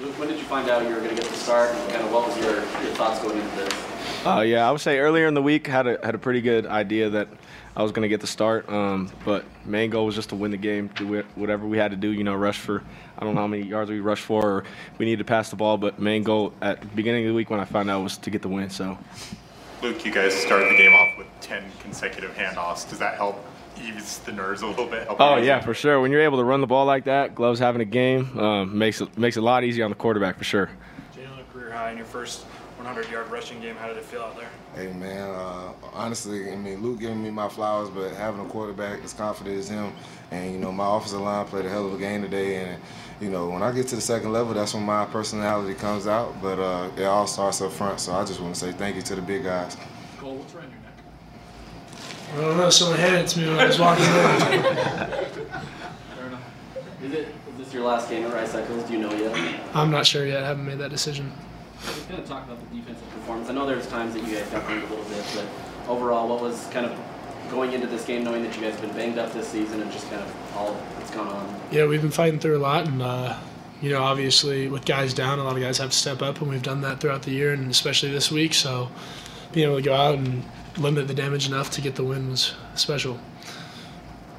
Luke, when did you find out you were going to get the start, and kind of what was your, your thoughts going into this? Uh, yeah, I would say earlier in the week had a had a pretty good idea that I was going to get the start. Um, but main goal was just to win the game, do whatever we had to do. You know, rush for I don't know how many yards we rushed for, or we needed to pass the ball. But main goal at the beginning of the week when I found out was to get the win. So. Luke, you guys started the game off with 10 consecutive handoffs. Does that help ease the nerves a little bit? Oh yeah, for sure. When you're able to run the ball like that, Gloves having a game um, makes it makes it a lot easier on the quarterback for sure. Jaylon, career high in your first 100-yard rushing game. How did it feel out there? Hey man, uh, honestly, I mean Luke giving me my flowers, but having a quarterback as confident as him, and you know my offensive line played a hell of a game today, and you know when I get to the second level, that's when my personality comes out. But uh, it all starts up front, so I just want to say thank you to the big guys. Cole, what's around your neck? I don't know. Someone handed it to me when I was walking in. Fair enough. Is it? Is this your last game at Rice Eccles? Do you know yet? I'm not sure yet. I haven't made that decision. Just kind of talk about the defensive performance. I know there's times that you guys got burned a little bit, but overall, what was kind of going into this game, knowing that you guys have been banged up this season and just kind of all that's gone on? Yeah, we've been fighting through a lot, and uh, you know, obviously with guys down, a lot of guys have to step up, and we've done that throughout the year, and especially this week. So being able to go out and limit the damage enough to get the win was special.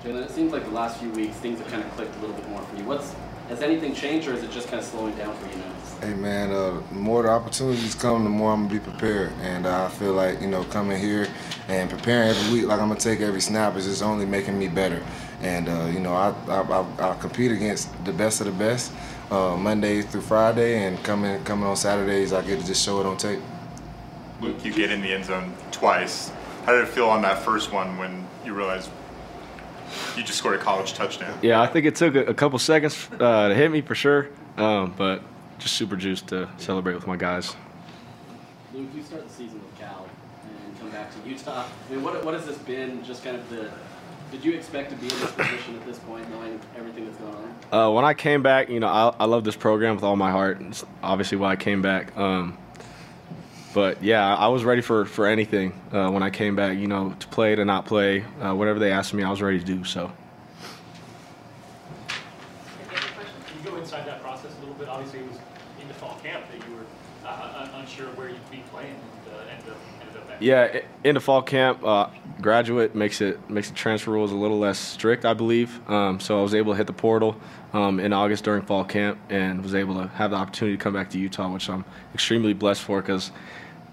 Jaylon, it seems like the last few weeks things have kind of clicked a little bit more for you. What's has anything changed, or is it just kind of slowing down for you now? Hey man, uh, the more the opportunities come, the more I'm gonna be prepared, and uh, I feel like you know coming here and preparing every week, like I'm gonna take every snap, is just only making me better. And uh, you know, I, I, I, I compete against the best of the best uh, Monday through Friday, and coming coming on Saturdays, I get to just show it on tape. Luke, you get in the end zone twice. How did it feel on that first one when you realized you just scored a college touchdown? Yeah, I think it took a, a couple seconds uh, to hit me for sure, um, but just super juiced to celebrate with my guys. Luke, you start the season with Cal and come back to Utah. I mean, what, what has this been? Just kind of the did you expect to be in this position at this point, knowing everything that's going on? Uh, when I came back, you know, I, I love this program with all my heart. It's obviously why I came back. Um, but yeah, I was ready for for anything uh, when I came back. You know, to play to not play, uh, whatever they asked me, I was ready to do. So. Can you go inside that process a little bit? Obviously, it was in the fall camp that you were uh, unsure where you'd be playing, and uh, up up back. Yeah, in the fall camp, uh, graduate makes it makes the transfer rules a little less strict, I believe. Um, so I was able to hit the portal um, in August during fall camp, and was able to have the opportunity to come back to Utah, which I'm extremely blessed for because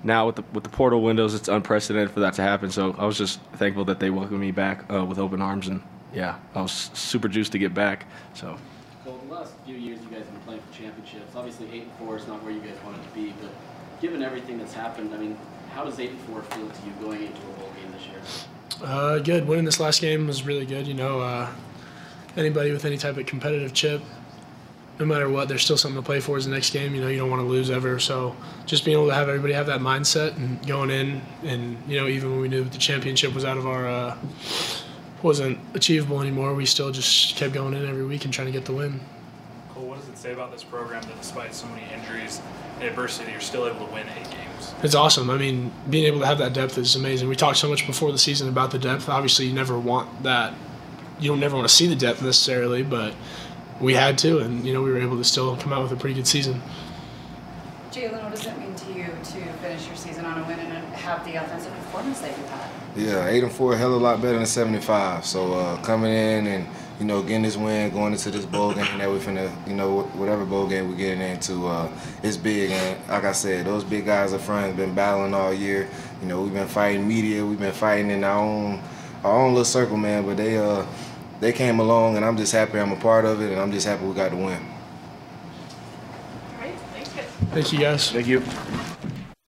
now with the with the portal windows, it's unprecedented for that to happen. So I was just thankful that they welcomed me back uh, with open arms, and yeah, I was super juiced to get back. So. Well, the last few years, you guys have been playing for championships. Obviously, eight and four is not where you guys wanted to be, but given everything that's happened, I mean, how does eight and four feel to you going into a bowl game this year? Uh, good. Winning this last game was really good. You know, uh, anybody with any type of competitive chip no matter what, there's still something to play for as the next game. You know, you don't want to lose ever. So just being able to have everybody have that mindset and going in, and you know, even when we knew the championship was out of our uh, wasn't achievable anymore, we still just kept going in every week and trying to get the win. Cole, what does it say about this program that despite so many injuries and adversity, you're still able to win eight games? It's awesome. I mean, being able to have that depth is amazing. We talked so much before the season about the depth. Obviously, you never want that. You don't never want to see the depth necessarily, but we had to, and you know we were able to still come out with a pretty good season. Jaylon, what does it mean to you to finish your season on a win and have the offensive performance that you had? Yeah, eight and four, a hell of a lot better than seventy-five. So uh, coming in and you know getting this win, going into this bowl game that we're finna, you know, whatever bowl game we're getting into, uh, it's big. And like I said, those big guys up front have been battling all year. You know, we've been fighting media, we've been fighting in our own our own little circle, man. But they uh they came along, and I'm just happy I'm a part of it, and I'm just happy we got the win. All right, thanks, guys. Thank you, guys. Thank you.